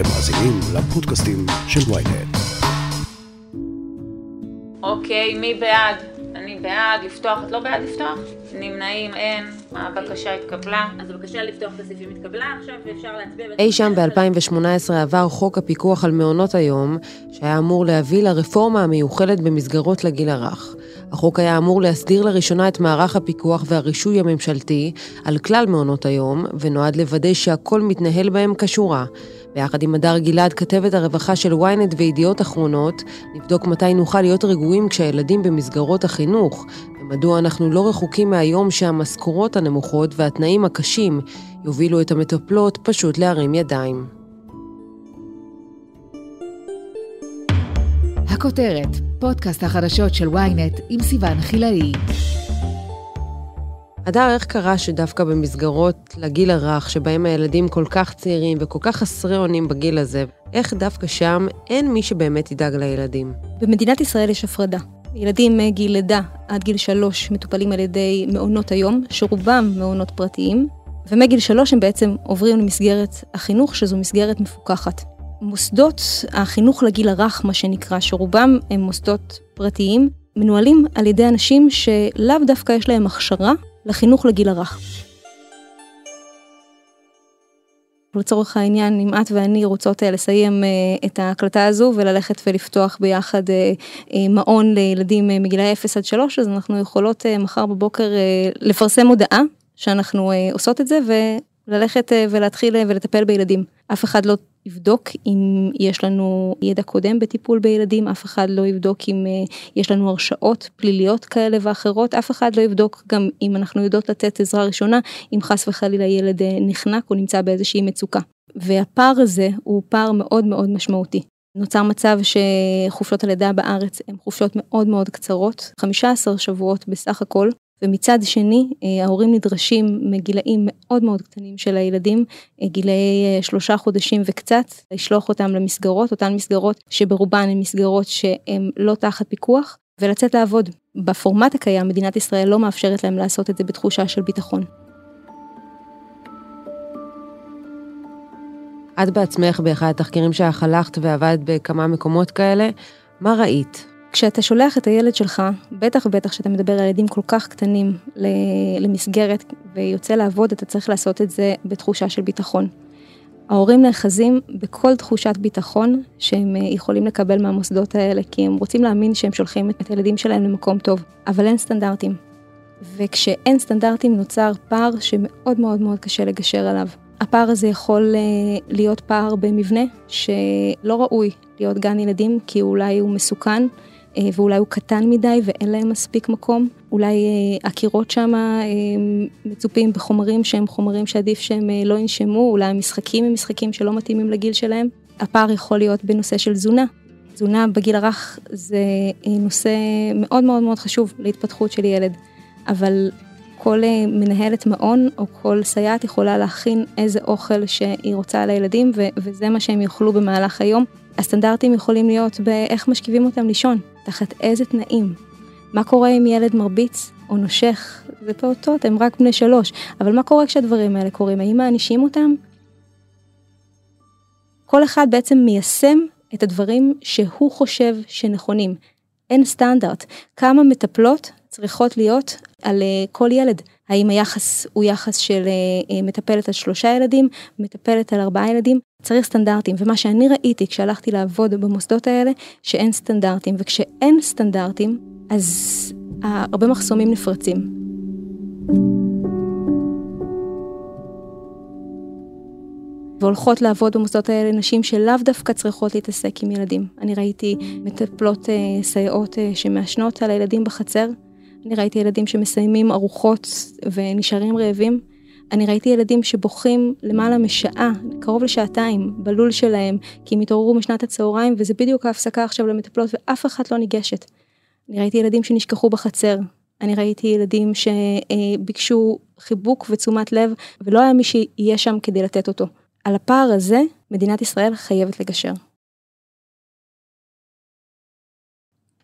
אתם מאזינים לפודקאסטים של ויינט. אוקיי, מי בעד? אני בעד לפתוח, את לא בעד לפתוח? נמנעים, אין, הבקשה התקבלה. אז הבקשה לפתוח את הסעיפים התקבלה עכשיו, ואפשר להצביע... אי שם ב-2018 עבר חוק הפיקוח על מעונות היום, שהיה אמור להביא לרפורמה המיוחלת במסגרות לגיל הרך. החוק היה אמור להסדיר לראשונה את מערך הפיקוח והרישוי הממשלתי על כלל מעונות היום, ונועד לוודא שהכל מתנהל בהם כשורה. ביחד עם הדר גלעד, כתבת הרווחה של ynet וידיעות אחרונות, נבדוק מתי נוכל להיות רגועים כשהילדים במסגרות החינוך, ומדוע אנחנו לא רחוקים מהיום שהמשכורות הנמוכות והתנאים הקשים יובילו את המטפלות פשוט להרים ידיים. הכותרת, פודקאסט החדשות של ynet עם סיון חילאי. הדר, איך קרה שדווקא במסגרות לגיל הרך, שבהם הילדים כל כך צעירים וכל כך חסרי אונים בגיל הזה, איך דווקא שם אין מי שבאמת ידאג לילדים? במדינת ישראל יש הפרדה. ילדים מגיל לידה עד גיל שלוש מטופלים על ידי מעונות היום, שרובם מעונות פרטיים, ומגיל שלוש הם בעצם עוברים למסגרת החינוך, שזו מסגרת מפוקחת. מוסדות החינוך לגיל הרך, מה שנקרא, שרובם הם מוסדות פרטיים, מנוהלים על ידי אנשים שלאו דווקא יש להם הכשרה לחינוך לגיל הרך. לצורך העניין, אם את ואני רוצות אה, לסיים אה, את ההקלטה הזו וללכת ולפתוח ביחד אה, מעון לילדים מגילאי 0 עד 3, אז אנחנו יכולות מחר בבוקר לפרסם הודעה שאנחנו עושות את זה וללכת ולהתחיל ולטפל בילדים. אף אחד לא יבדוק אם יש לנו ידע קודם בטיפול בילדים, אף אחד לא יבדוק אם uh, יש לנו הרשאות פליליות כאלה ואחרות, אף אחד לא יבדוק גם אם אנחנו יודעות לתת עזרה ראשונה, אם חס וחלילה ילד נחנק או נמצא באיזושהי מצוקה. והפער הזה הוא פער מאוד מאוד משמעותי. נוצר מצב שחופשות הלידה בארץ הן חופשות מאוד מאוד קצרות, 15 שבועות בסך הכל, ומצד שני אה, ההורים נדרשים מגילאים מאוד מאוד קטנים של הילדים, אה, גילאי אה, שלושה חודשים וקצת, לשלוח אותם למסגרות, אותן מסגרות שברובן הן מסגרות שהן לא תחת פיקוח, ולצאת לעבוד. בפורמט הקיים מדינת ישראל לא מאפשרת להם לעשות את זה בתחושה של ביטחון. את בעצמך באחד התחקירים שלך הלכת ועבדת בכמה מקומות כאלה, מה ראית? כשאתה שולח את הילד שלך, בטח ובטח כשאתה מדבר על ילדים כל כך קטנים למסגרת ויוצא לעבוד, אתה צריך לעשות את זה בתחושה של ביטחון. ההורים נאחזים בכל תחושת ביטחון שהם אה, יכולים לקבל מהמוסדות האלה, כי הם רוצים להאמין שהם שולחים את הילדים שלהם למקום טוב, אבל אין סטנדרטים. וכשאין סטנדרטים נוצר פער שמאוד מאוד מאוד קשה לגשר עליו. הפער הזה יכול אה, להיות פער במבנה שלא ראוי להיות גן ילדים, כי אולי הוא מסוכן, ואולי הוא קטן מדי ואין להם מספיק מקום. אולי אה, הקירות שם אה, מצופים בחומרים שהם חומרים שעדיף שהם לא ינשמו, אולי המשחקים הם משחקים שלא מתאימים לגיל שלהם. הפער יכול להיות בנושא של תזונה. תזונה בגיל הרך זה נושא מאוד מאוד מאוד חשוב להתפתחות של ילד, אבל כל מנהלת מעון או כל סייעת יכולה להכין איזה אוכל שהיא רוצה לילדים וזה מה שהם יאכלו במהלך היום. הסטנדרטים יכולים להיות באיך משכיבים אותם לישון, תחת איזה תנאים. מה קורה אם ילד מרביץ או נושך? זה פעוטות, הם רק בני שלוש, אבל מה קורה כשהדברים האלה קורים? האם מענישים אותם? כל אחד בעצם מיישם את הדברים שהוא חושב שנכונים. אין סטנדרט. כמה מטפלות צריכות להיות על אה, כל ילד? האם היחס הוא יחס של אה, אה, מטפלת על שלושה ילדים, מטפלת על ארבעה ילדים? צריך סטנדרטים, ומה שאני ראיתי כשהלכתי לעבוד במוסדות האלה, שאין סטנדרטים, וכשאין סטנדרטים, אז הרבה מחסומים נפרצים. והולכות לעבוד במוסדות האלה נשים שלאו דווקא צריכות להתעסק עם ילדים. אני ראיתי מטפלות אה, סייעות שמעשנות על הילדים בחצר, אני ראיתי ילדים שמסיימים ארוחות ונשארים רעבים. אני ראיתי ילדים שבוכים למעלה משעה, קרוב לשעתיים, בלול שלהם, כי הם התעוררו משנת הצהריים, וזה בדיוק ההפסקה עכשיו למטפלות, ואף אחת לא ניגשת. אני ראיתי ילדים שנשכחו בחצר. אני ראיתי ילדים שביקשו חיבוק ותשומת לב, ולא היה מי שיהיה שם כדי לתת אותו. על הפער הזה, מדינת ישראל חייבת לגשר.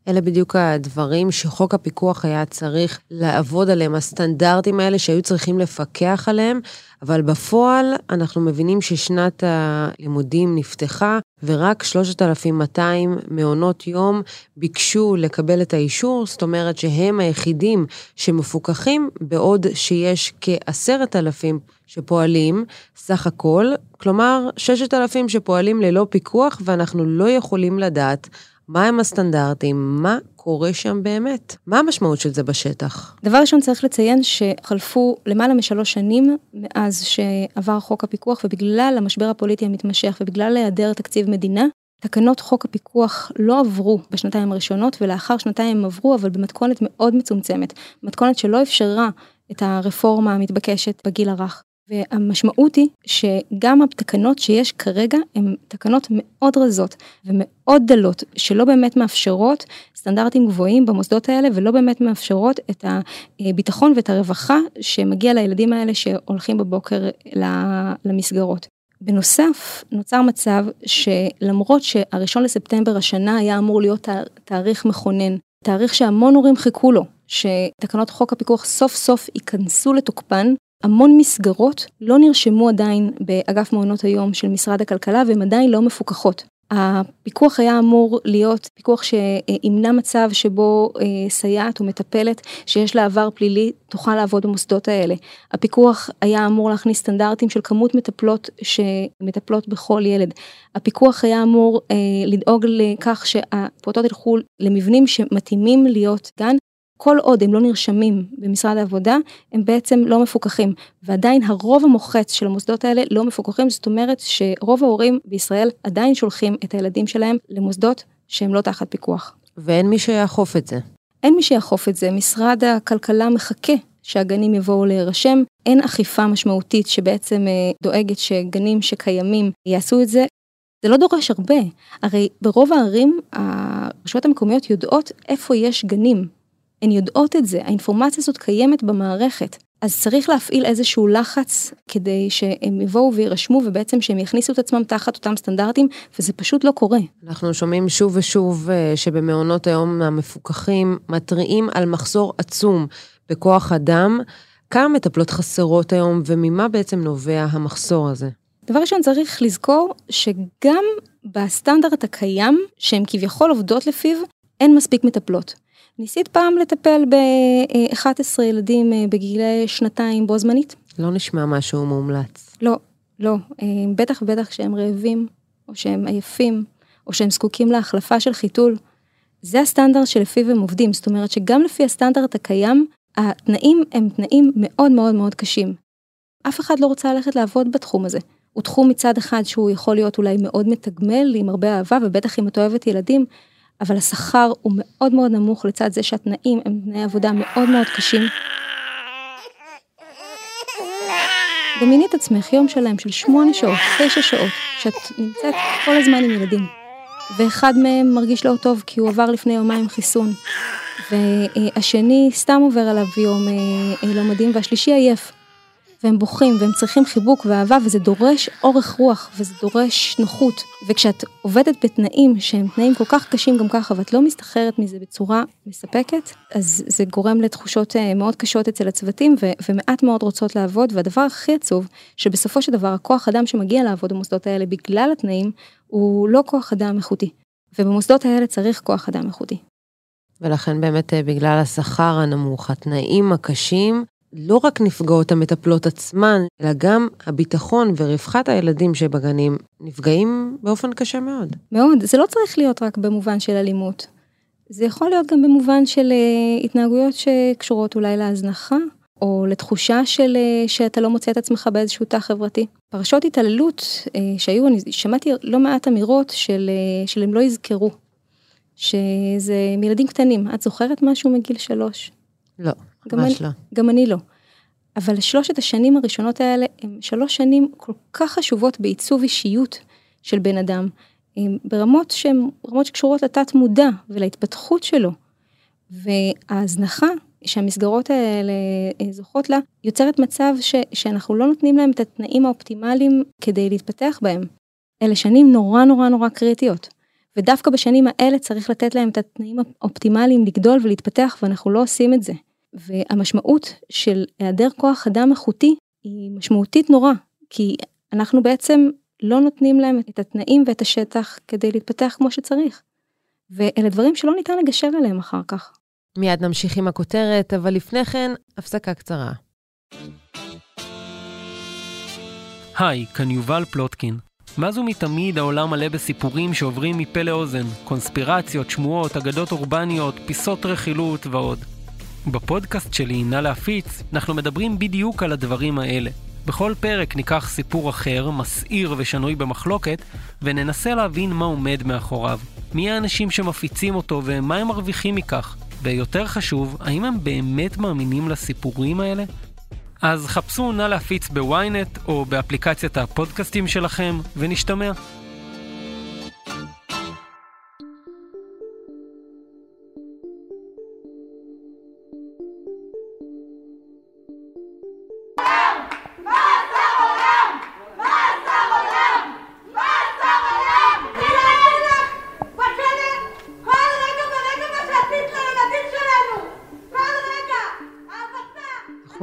אלה בדיוק הדברים שחוק הפיקוח היה צריך לעבוד עליהם, הסטנדרטים האלה שהיו צריכים לפקח עליהם, אבל בפועל אנחנו מבינים ששנת הלימודים נפתחה, ורק 3,200 מעונות יום ביקשו לקבל את האישור, זאת אומרת שהם היחידים שמפוקחים, בעוד שיש כ-10,000 שפועלים סך הכל, כלומר 6,000 שפועלים ללא פיקוח, ואנחנו לא יכולים לדעת מהם הסטנדרטים, מה קורה שם באמת, מה המשמעות של זה בשטח. דבר ראשון צריך לציין שחלפו למעלה משלוש שנים מאז שעבר חוק הפיקוח ובגלל המשבר הפוליטי המתמשך ובגלל היעדר תקציב מדינה, תקנות חוק הפיקוח לא עברו בשנתיים הראשונות ולאחר שנתיים הם עברו אבל במתכונת מאוד מצומצמת, מתכונת שלא אפשרה את הרפורמה המתבקשת בגיל הרך. והמשמעות היא שגם התקנות שיש כרגע הן תקנות מאוד רזות ומאוד דלות, שלא באמת מאפשרות סטנדרטים גבוהים במוסדות האלה ולא באמת מאפשרות את הביטחון ואת הרווחה שמגיע לילדים האלה שהולכים בבוקר למסגרות. בנוסף, נוצר מצב שלמרות שהראשון לספטמבר השנה היה אמור להיות תאריך מכונן, תאריך שהמון הורים חיכו לו, שתקנות חוק הפיקוח סוף סוף ייכנסו לתוקפן, המון מסגרות לא נרשמו עדיין באגף מעונות היום של משרד הכלכלה והן עדיין לא מפוקחות. הפיקוח היה אמור להיות פיקוח שימנע מצב שבו אה, סייעת או מטפלת שיש לה עבר פלילי תוכל לעבוד במוסדות האלה. הפיקוח היה אמור להכניס סטנדרטים של כמות מטפלות שמטפלות בכל ילד. הפיקוח היה אמור אה, לדאוג לכך שהפעוטות ילכו למבנים שמתאימים להיות גן כל עוד הם לא נרשמים במשרד העבודה, הם בעצם לא מפוקחים. ועדיין הרוב המוחץ של המוסדות האלה לא מפוקחים, זאת אומרת שרוב ההורים בישראל עדיין שולחים את הילדים שלהם למוסדות שהם לא תחת פיקוח. ואין מי שיאכוף את זה. אין מי שיאכוף את זה, משרד הכלכלה מחכה שהגנים יבואו להירשם, אין אכיפה משמעותית שבעצם אה, דואגת שגנים שקיימים יעשו את זה. זה לא דורש הרבה, הרי ברוב הערים הרשויות המקומיות יודעות איפה יש גנים, הן יודעות את זה, האינפורמציה הזאת קיימת במערכת. אז צריך להפעיל איזשהו לחץ כדי שהם יבואו ויירשמו ובעצם שהם יכניסו את עצמם תחת אותם סטנדרטים וזה פשוט לא קורה. אנחנו שומעים שוב ושוב אה, שבמעונות היום המפוקחים מתריעים על מחסור עצום בכוח אדם. כמה מטפלות חסרות היום וממה בעצם נובע המחסור הזה? דבר ראשון צריך לזכור שגם בסטנדרט הקיים שהן כביכול עובדות לפיו אין מספיק מטפלות. ניסית פעם לטפל ב-11 ילדים אה, בגילי שנתיים בו זמנית? לא נשמע משהו מומלץ. לא, לא. אה, בטח ובטח כשהם רעבים, או שהם עייפים, או שהם זקוקים להחלפה של חיתול. זה הסטנדרט שלפיו הם עובדים, זאת אומרת שגם לפי הסטנדרט הקיים, התנאים הם תנאים מאוד מאוד מאוד קשים. אף אחד לא רוצה ללכת לעבוד בתחום הזה. הוא תחום מצד אחד שהוא יכול להיות אולי מאוד מתגמל, עם הרבה אהבה, ובטח אם את אוהבת ילדים, אבל השכר הוא מאוד מאוד נמוך לצד זה שהתנאים הם תנאי עבודה מאוד מאוד קשים. דמייני את עצמך יום שלם של שמונה שעות, תשע שעות, שאת נמצאת כל הזמן עם ילדים, ואחד מהם מרגיש לא טוב כי הוא עבר לפני יומיים חיסון, והשני סתם עובר עליו יום אה, לא מדהים, והשלישי עייף. והם בוכים והם צריכים חיבוק ואהבה וזה דורש אורך רוח וזה דורש נוחות. וכשאת עובדת בתנאים שהם תנאים כל כך קשים גם ככה ואת לא מסתחררת מזה בצורה מספקת אז זה גורם לתחושות אה, מאוד קשות אצל הצוותים ו- ומעט מאוד רוצות לעבוד. והדבר הכי עצוב שבסופו של דבר הכוח אדם שמגיע לעבוד במוסדות האלה בגלל התנאים הוא לא כוח אדם איכותי. ובמוסדות האלה צריך כוח אדם איכותי. ולכן באמת אה, בגלל השכר הנמוך, התנאים הקשים, לא רק נפגעות המטפלות עצמן, אלא גם הביטחון ורווחת הילדים שבגנים נפגעים באופן קשה מאוד. מאוד, זה לא צריך להיות רק במובן של אלימות. זה יכול להיות גם במובן של uh, התנהגויות שקשורות אולי להזנחה, או לתחושה של uh, שאתה לא מוצא את עצמך באיזשהו תא חברתי. פרשות התעללות uh, שהיו, אני שמעתי לא מעט אמירות של, uh, של הם לא יזכרו, שזה מילדים קטנים. את זוכרת משהו מגיל שלוש? לא, ממש אני, לא. גם אני לא. אבל שלושת השנים הראשונות האלה הם שלוש שנים כל כך חשובות בעיצוב אישיות של בן אדם, ברמות שהן רמות שקשורות לתת מודע ולהתפתחות שלו. וההזנחה שהמסגרות האלה אה, זוכות לה, יוצרת מצב ש, שאנחנו לא נותנים להם את התנאים האופטימליים כדי להתפתח בהם. אלה שנים נורא נורא נורא קריטיות. ודווקא בשנים האלה צריך לתת להם את התנאים האופטימליים לגדול ולהתפתח, ואנחנו לא עושים את זה. והמשמעות של היעדר כוח אדם איכותי היא משמעותית נורא, כי אנחנו בעצם לא נותנים להם את התנאים ואת השטח כדי להתפתח כמו שצריך. ואלה דברים שלא ניתן לגשר עליהם אחר כך. מיד נמשיך עם הכותרת, אבל לפני כן, הפסקה קצרה. היי, כאן יובל פלוטקין. מאז ומתמיד העולם מלא בסיפורים שעוברים מפה לאוזן, קונספירציות, שמועות, אגדות אורבניות, פיסות רכילות ועוד. בפודקאסט שלי, נא להפיץ, אנחנו מדברים בדיוק על הדברים האלה. בכל פרק ניקח סיפור אחר, מסעיר ושנוי במחלוקת, וננסה להבין מה עומד מאחוריו. מי האנשים שמפיצים אותו ומה הם מרוויחים מכך. ויותר חשוב, האם הם באמת מאמינים לסיפורים האלה? אז חפשו נא להפיץ בוויינט או באפליקציית הפודקאסטים שלכם, ונשתמע.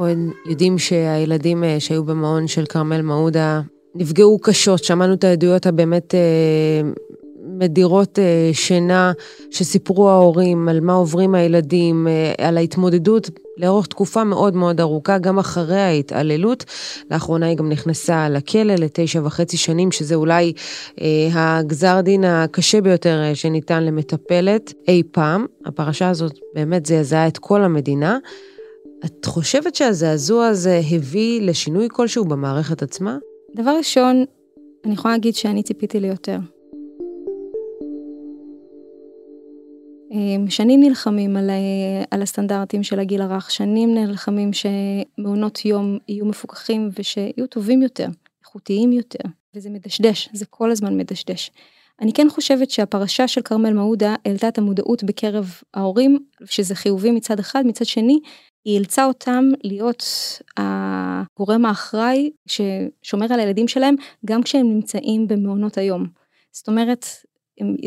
אנחנו יודעים שהילדים אה, שהיו במעון של כרמל מעודה נפגעו קשות, שמענו את העדויות הבאמת אה, מדירות אה, שינה שסיפרו ההורים על מה עוברים הילדים, על ההתמודדות לאורך תקופה מאוד מאוד ארוכה, גם אחרי ההתעללות. לאחרונה היא גם נכנסה לכלא לתשע וחצי שנים, שזה אולי אה, הגזר דין הקשה ביותר שניתן למטפלת אי פעם. הפרשה הזאת באמת זעזעה את כל המדינה. את חושבת שהזעזוע הזה הביא לשינוי כלשהו במערכת עצמה? דבר ראשון, אני יכולה להגיד שאני ציפיתי ליותר. אמ, שנים נלחמים על, על הסטנדרטים של הגיל הרך, שנים נלחמים שמעונות יום יהיו מפוקחים ושיהיו טובים יותר, איכותיים יותר, וזה מדשדש, זה כל הזמן מדשדש. אני כן חושבת שהפרשה של כרמל מעודה העלתה את המודעות בקרב ההורים, שזה חיובי מצד אחד, מצד שני, היא אילצה אותם להיות הגורם האחראי ששומר על הילדים שלהם גם כשהם נמצאים במעונות היום. זאת אומרת,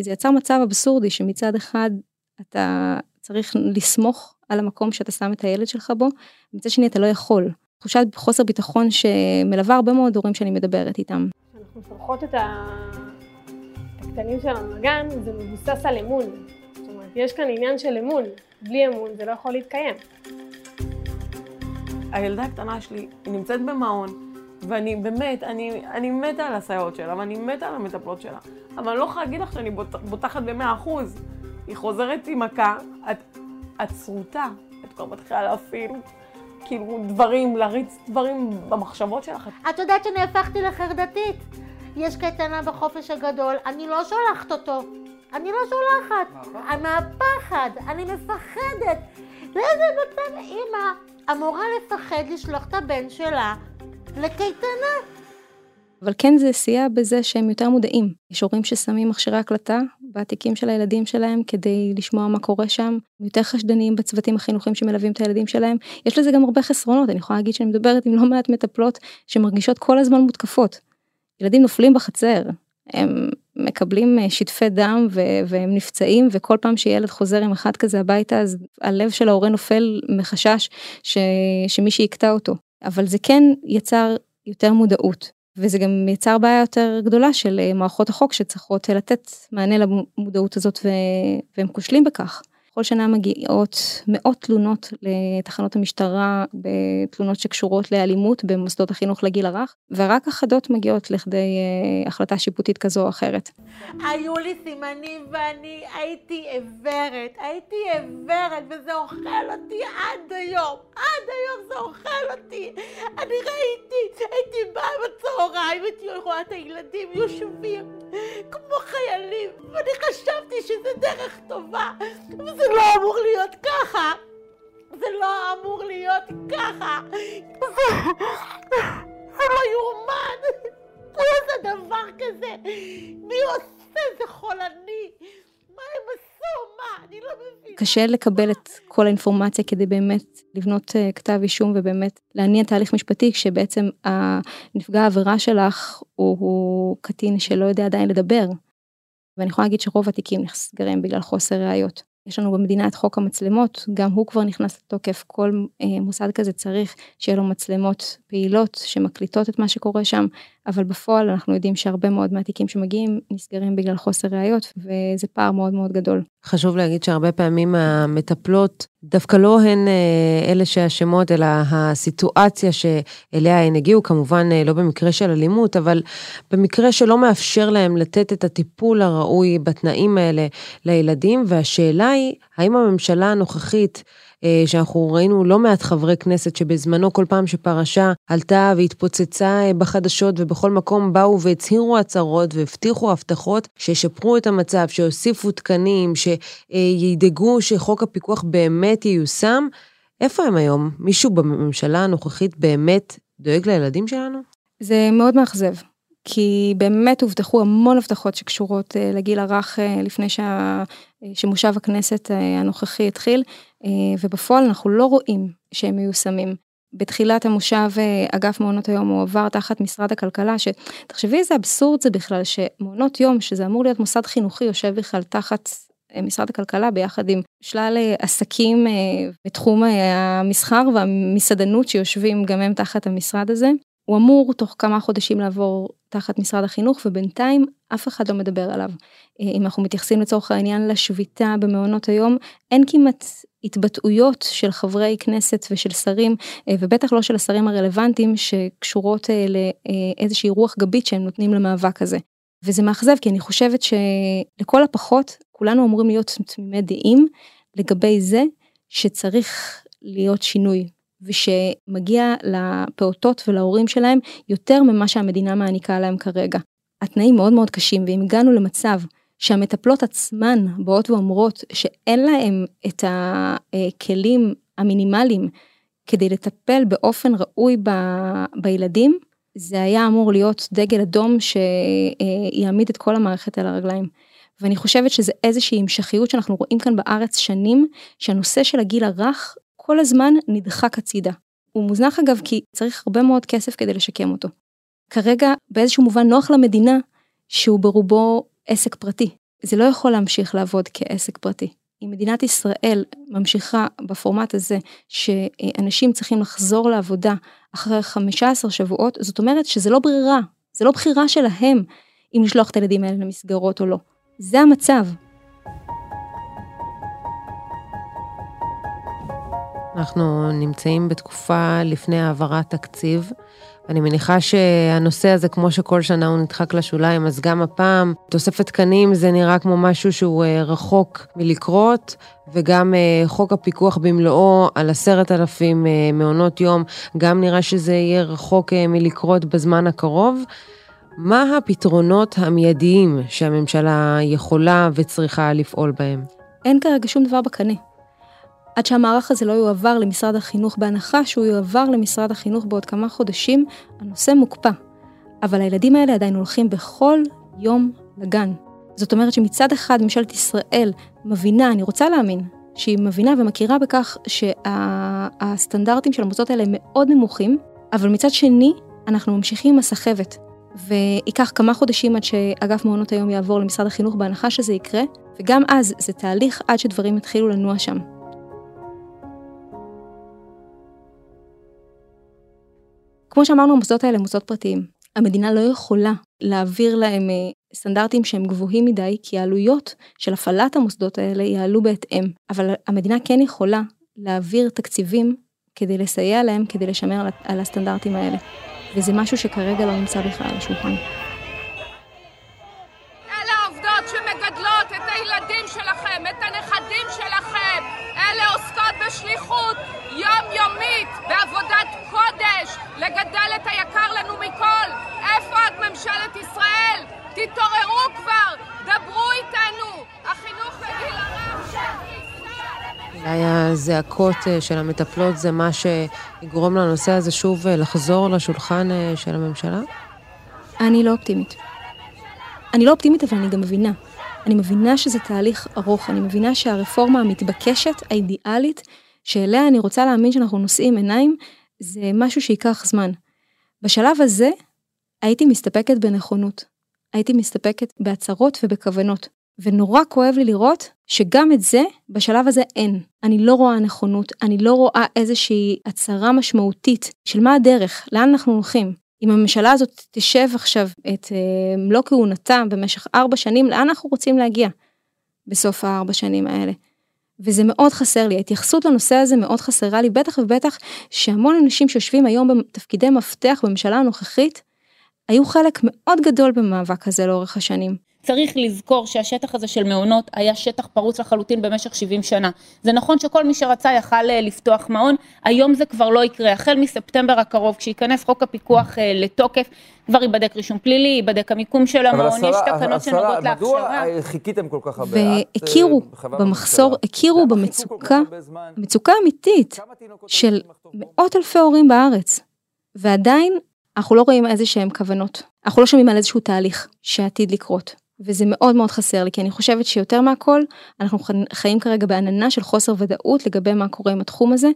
זה יצר מצב אבסורדי שמצד אחד אתה צריך לסמוך על המקום שאתה שם את הילד שלך בו, מצד שני אתה לא יכול. תחושת חוסר ביטחון שמלווה הרבה מאוד הורים שאני מדברת איתם. אנחנו שולחות את הקטנים שלנו לגן, זה מבוסס על אמון. זאת אומרת, יש כאן עניין של אמון. בלי אמון זה לא יכול להתקיים. הילדה הקטנה שלי, היא נמצאת במעון, ואני באמת, אני, אני מתה על הסייעות שלה, ואני מתה על המטפלות שלה. אבל אני לא יכולה להגיד לך שאני בוט, בוטחת במאה אחוז. היא חוזרת עם מכה, את, את שרוטה, את כבר מתחילה להפעיל, כאילו, דברים, להריץ דברים במחשבות שלך. את יודעת שאני הפכתי לחרדתית. יש קייטנה בחופש הגדול, אני לא שולחת אותו. אני לא שולחת. מהפחד, אני מפחדת. לאיזה מצב אימא אמורה לפחד לשלוח את הבן שלה לקייטנה. אבל כן זה סייע בזה שהם יותר מודעים. יש הורים ששמים מכשירי הקלטה בתיקים של הילדים שלהם כדי לשמוע מה קורה שם, יותר חשדניים בצוותים החינוכיים שמלווים את הילדים שלהם. יש לזה גם הרבה חסרונות, אני יכולה להגיד שאני מדברת עם לא מעט מטפלות שמרגישות כל הזמן מותקפות. ילדים נופלים בחצר, הם מקבלים אה, שטפי דם והם נפצעים וכל פעם שילד חוזר עם אחד כזה הביתה אז הלב של ההורה נופל מחשש ש... שמישהי יקטע אותו. אבל זה כן יצר יותר מודעות וזה גם יצר בעיה יותר גדולה של אה, מערכות החוק שצריכות לתת מענה למודעות הזאת והם כושלים בכך. כל שנה מגיעות מאות תלונות לתחנות המשטרה בתלונות שקשורות לאלימות במוסדות החינוך לגיל הרך, ורק אחדות מגיעות לכדי אה, החלטה שיפוטית כזו או אחרת. היו לי סימנים ואני הייתי עיוורת, הייתי עיוורת וזה אוכל אותי עד היום, עד היום זה אוכל אותי. אני ראיתי, הייתי באה בצהריים, הייתי רואה את הילדים יושבים כמו חיילים, ואני חשבתי שזה דרך טובה, וזה לא אמור להיות ככה. זה לא אמור להיות ככה. זה לא יאומן. מי עושה דבר כזה? מי עושה? זה חולני. מה הם עשו? מה? אני לא מבינה. קשה לקבל את כל האינפורמציה כדי באמת לבנות uh, כתב אישום ובאמת להניע תהליך משפטי כשבעצם הנפגע העבירה שלך הוא, הוא קטין שלא יודע עדיין לדבר. ואני יכולה להגיד שרוב התיקים נסגרים בגלל חוסר ראיות. יש לנו במדינה את חוק המצלמות, גם הוא כבר נכנס לתוקף, כל אה, מוסד כזה צריך שיהיה לו מצלמות פעילות שמקליטות את מה שקורה שם, אבל בפועל אנחנו יודעים שהרבה מאוד מהתיקים שמגיעים נסגרים בגלל חוסר ראיות, וזה פער מאוד מאוד גדול. חשוב להגיד שהרבה פעמים המטפלות דווקא לא הן אה, אלה שאשמות, אלא הסיטואציה שאליה הן הגיעו, כמובן אה, לא במקרה של אלימות, אבל במקרה שלא מאפשר להם לתת את הטיפול הראוי בתנאים האלה לילדים, והשאלה היא, האם הממשלה הנוכחית, שאנחנו ראינו לא מעט חברי כנסת שבזמנו כל פעם שפרשה עלתה והתפוצצה אה, בחדשות ובכל מקום באו והצהירו הצהרות והבטיחו הבטחות שישפרו את המצב, שיוסיפו תקנים, שידאגו שחוק הפיקוח באמת ייושם. איפה הם היום? מישהו בממשלה הנוכחית באמת דואג לילדים שלנו? זה מאוד מאכזב. כי באמת הובטחו המון הבטחות שקשורות לגיל הרך לפני שה... שמושב הכנסת הנוכחי התחיל, ובפועל אנחנו לא רואים שהם מיושמים. בתחילת המושב אגף מעונות היום הועבר תחת משרד הכלכלה, שתחשבי איזה אבסורד זה בכלל שמעונות יום, שזה אמור להיות מוסד חינוכי, יושב בכלל תחת משרד הכלכלה ביחד עם שלל עסקים בתחום המסחר והמסעדנות שיושבים גם הם תחת המשרד הזה. הוא אמור תוך כמה חודשים לעבור תחת משרד החינוך ובינתיים אף אחד לא מדבר עליו. אם אנחנו מתייחסים לצורך העניין לשביתה במעונות היום, אין כמעט התבטאויות של חברי כנסת ושל שרים, ובטח לא של השרים הרלוונטיים שקשורות לאיזושהי רוח גבית שהם נותנים למאבק הזה. וזה מאכזב כי אני חושבת שלכל הפחות כולנו אמורים להיות תמימי דעים לגבי זה שצריך להיות שינוי ושמגיע לפעוטות ולהורים שלהם יותר ממה שהמדינה מעניקה להם כרגע. התנאים מאוד מאוד קשים ואם הגענו למצב שהמטפלות עצמן באות ואומרות שאין להם את הכלים המינימליים כדי לטפל באופן ראוי ב, בילדים, זה היה אמור להיות דגל אדום שיעמיד את כל המערכת על הרגליים. ואני חושבת שזה איזושהי המשכיות שאנחנו רואים כאן בארץ שנים, שהנושא של הגיל הרך כל הזמן נדחק הצידה. הוא מוזנח אגב כי צריך הרבה מאוד כסף כדי לשקם אותו. כרגע באיזשהו מובן נוח למדינה שהוא ברובו עסק פרטי. זה לא יכול להמשיך לעבוד כעסק פרטי. אם מדינת ישראל ממשיכה בפורמט הזה שאנשים צריכים לחזור לעבודה אחרי 15 שבועות, זאת אומרת שזה לא ברירה, זה לא בחירה שלהם אם לשלוח את הילדים האלה למסגרות או לא. זה המצב. אנחנו נמצאים בתקופה לפני העברת תקציב. אני מניחה שהנושא הזה, כמו שכל שנה הוא נדחק לשוליים, אז גם הפעם תוספת תקנים זה נראה כמו משהו שהוא אה, רחוק מלקרות, וגם אה, חוק הפיקוח במלואו על עשרת אלפים אה, מעונות יום, גם נראה שזה יהיה רחוק מלקרות בזמן הקרוב. מה הפתרונות המיידיים שהממשלה יכולה וצריכה לפעול בהם? אין כרגע שום דבר בקנה. עד שהמערך הזה לא יועבר למשרד החינוך, בהנחה שהוא יועבר למשרד החינוך בעוד כמה חודשים, הנושא מוקפא. אבל הילדים האלה עדיין הולכים בכל יום לגן. זאת אומרת שמצד אחד ממשלת ישראל מבינה, אני רוצה להאמין, שהיא מבינה ומכירה בכך שהסטנדרטים של המוסדות האלה הם מאוד נמוכים, אבל מצד שני, אנחנו ממשיכים עם הסחבת. וייקח כמה חודשים עד שאגף מעונות היום יעבור למשרד החינוך בהנחה שזה יקרה, וגם אז זה תהליך עד שדברים יתחילו לנוע שם. כמו שאמרנו, המוסדות האלה הם מוסדות פרטיים. המדינה לא יכולה להעביר להם אה, סטנדרטים שהם גבוהים מדי, כי העלויות של הפעלת המוסדות האלה יעלו בהתאם. אבל המדינה כן יכולה להעביר תקציבים כדי לסייע להם, כדי לשמר על הסטנדרטים האלה. וזה משהו שכרגע לא נמצא בכלל על השולחן. בשליחות לגדל את היקר לנו מכל. איפה את ממשלת ישראל? תתעוררו כבר, דברו איתנו. החינוך לגיל הרך אולי הזעקות אה, של המטפלות זה מה שיגרום לנושא הזה שוב אה, לחזור לשולחן אה, של הממשלה? אני לא אופטימית. אני לא אופטימית, אבל אני גם מבינה. אני מבינה שזה תהליך ארוך, אני מבינה שהרפורמה המתבקשת, האידיאלית, שאליה אני רוצה להאמין שאנחנו נושאים עיניים, זה משהו שייקח זמן. בשלב הזה הייתי מסתפקת בנכונות. הייתי מסתפקת בהצהרות ובכוונות. ונורא כואב לי לראות שגם את זה, בשלב הזה אין. אני לא רואה נכונות, אני לא רואה איזושהי הצהרה משמעותית של מה הדרך, לאן אנחנו הולכים. אם הממשלה הזאת תשב עכשיו את אה, מלוא כהונתה במשך ארבע שנים, לאן אנחנו רוצים להגיע בסוף הארבע שנים האלה? וזה מאוד חסר לי, ההתייחסות לנושא הזה מאוד חסרה לי, בטח ובטח שהמון אנשים שיושבים היום בתפקידי מפתח בממשלה הנוכחית, היו חלק מאוד גדול במאבק הזה לאורך השנים. צריך לזכור שהשטח הזה של מעונות היה שטח פרוץ לחלוטין במשך 70 שנה. זה נכון שכל מי שרצה יכל אה, לפתוח מעון, היום זה כבר לא יקרה. החל מספטמבר הקרוב, כשייכנס חוק הפיקוח אה, לתוקף, כבר ייבדק רישום פלילי, ייבדק המיקום של המעון, יש תקנות שנוגעות להכשרה. מדוע חיכיתם כל כך הרבה? והכירו אה, במחסור, הכירו במצוקה, מצוקה אמיתית של מאות אלפי הורים בארץ. ועדיין אנחנו לא רואים איזה שהם כוונות. אנחנו לא שומעים על איזשהו תהליך שעתיד לקרות. וזה מאוד מאוד חסר לי, כי אני חושבת שיותר מהכל, אנחנו חיים כרגע בעננה של חוסר ודאות לגבי מה קורה עם התחום הזה,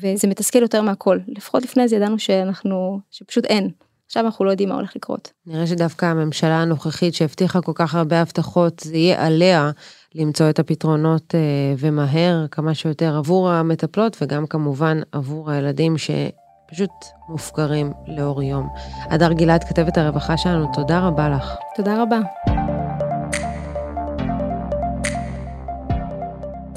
וזה מתסכל יותר מהכל. לפחות לפני זה ידענו שאנחנו, שפשוט אין. עכשיו אנחנו לא יודעים מה הולך לקרות. נראה שדווקא הממשלה הנוכחית שהבטיחה כל כך הרבה הבטחות, זה יהיה עליה למצוא את הפתרונות אה, ומהר כמה שיותר עבור המטפלות וגם כמובן עבור הילדים שפשוט מופקרים לאור יום. הדר גלעד, כתבת הרווחה שלנו, תודה רבה לך. תודה רבה.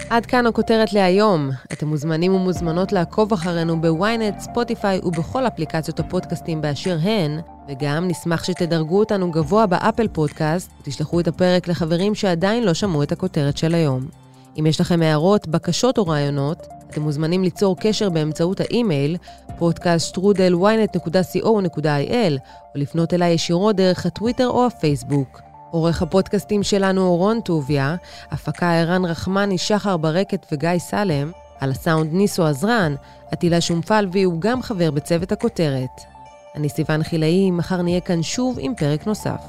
עד כאן הכותרת להיום. אתם מוזמנים ומוזמנות לעקוב אחרינו בוויינט, ספוטיפיי ובכל אפליקציות הפודקאסטים באשר הן, וגם נשמח שתדרגו אותנו גבוה באפל פודקאסט, ותשלחו את הפרק לחברים שעדיין לא שמעו את הכותרת של היום. אם יש לכם הערות, בקשות או רעיונות, אתם מוזמנים ליצור קשר באמצעות האימייל podcaststrudel.ynet.co.il או לפנות אליי ישירות דרך הטוויטר או הפייסבוק. עורך הפודקאסטים שלנו הוא רון טוביה, הפקה ערן רחמני, שחר ברקת וגיא סלם, על הסאונד ניסו עזרן, עטילה שומפלבי הוא גם חבר בצוות הכותרת. אני סיוון חילאי, מחר נהיה כאן שוב עם פרק נוסף.